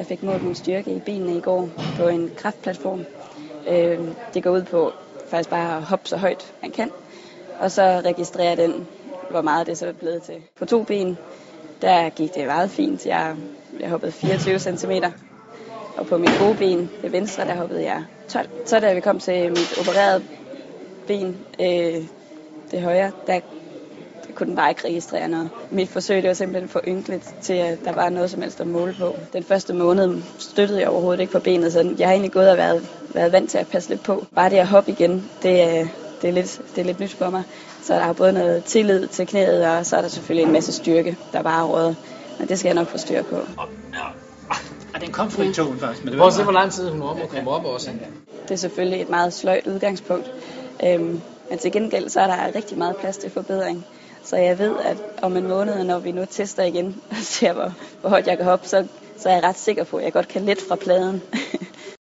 jeg fik målt min styrke i benene i går på en kraftplatform. Øh, det går ud på faktisk bare at hoppe så højt man kan, og så registrere den, hvor meget det så er blevet til. På to ben, der gik det meget fint. Jeg, jeg hoppede 24 cm, og på mit gode ben, det venstre, der hoppede jeg 12. Så da vi kom til mit opererede ben, øh, det højre, der kunne den bare ikke registrere noget. Mit forsøg det var simpelthen for ynkeligt til, at der var noget som helst at måle på. Den første måned støttede jeg overhovedet ikke på benet, så jeg har egentlig gået og været, været vant til at passe lidt på. Bare det at hoppe igen, det, det, er lidt, det er lidt nyt for mig. Så der er både noget tillid til knæet, og så er der selvfølgelig en masse styrke, der bare er rådet. Men det skal jeg nok få styr på. Og den kom fra i togen først. Men det var se, hvor lang tid hun om at komme op også. Det er selvfølgelig et meget sløjt udgangspunkt. Øhm, men til gengæld så er der rigtig meget plads til forbedring. Så jeg ved, at om en måned, når vi nu tester igen og ser, hvor, hvor højt jeg kan hoppe, så, så er jeg ret sikker på, at jeg godt kan let fra pladen.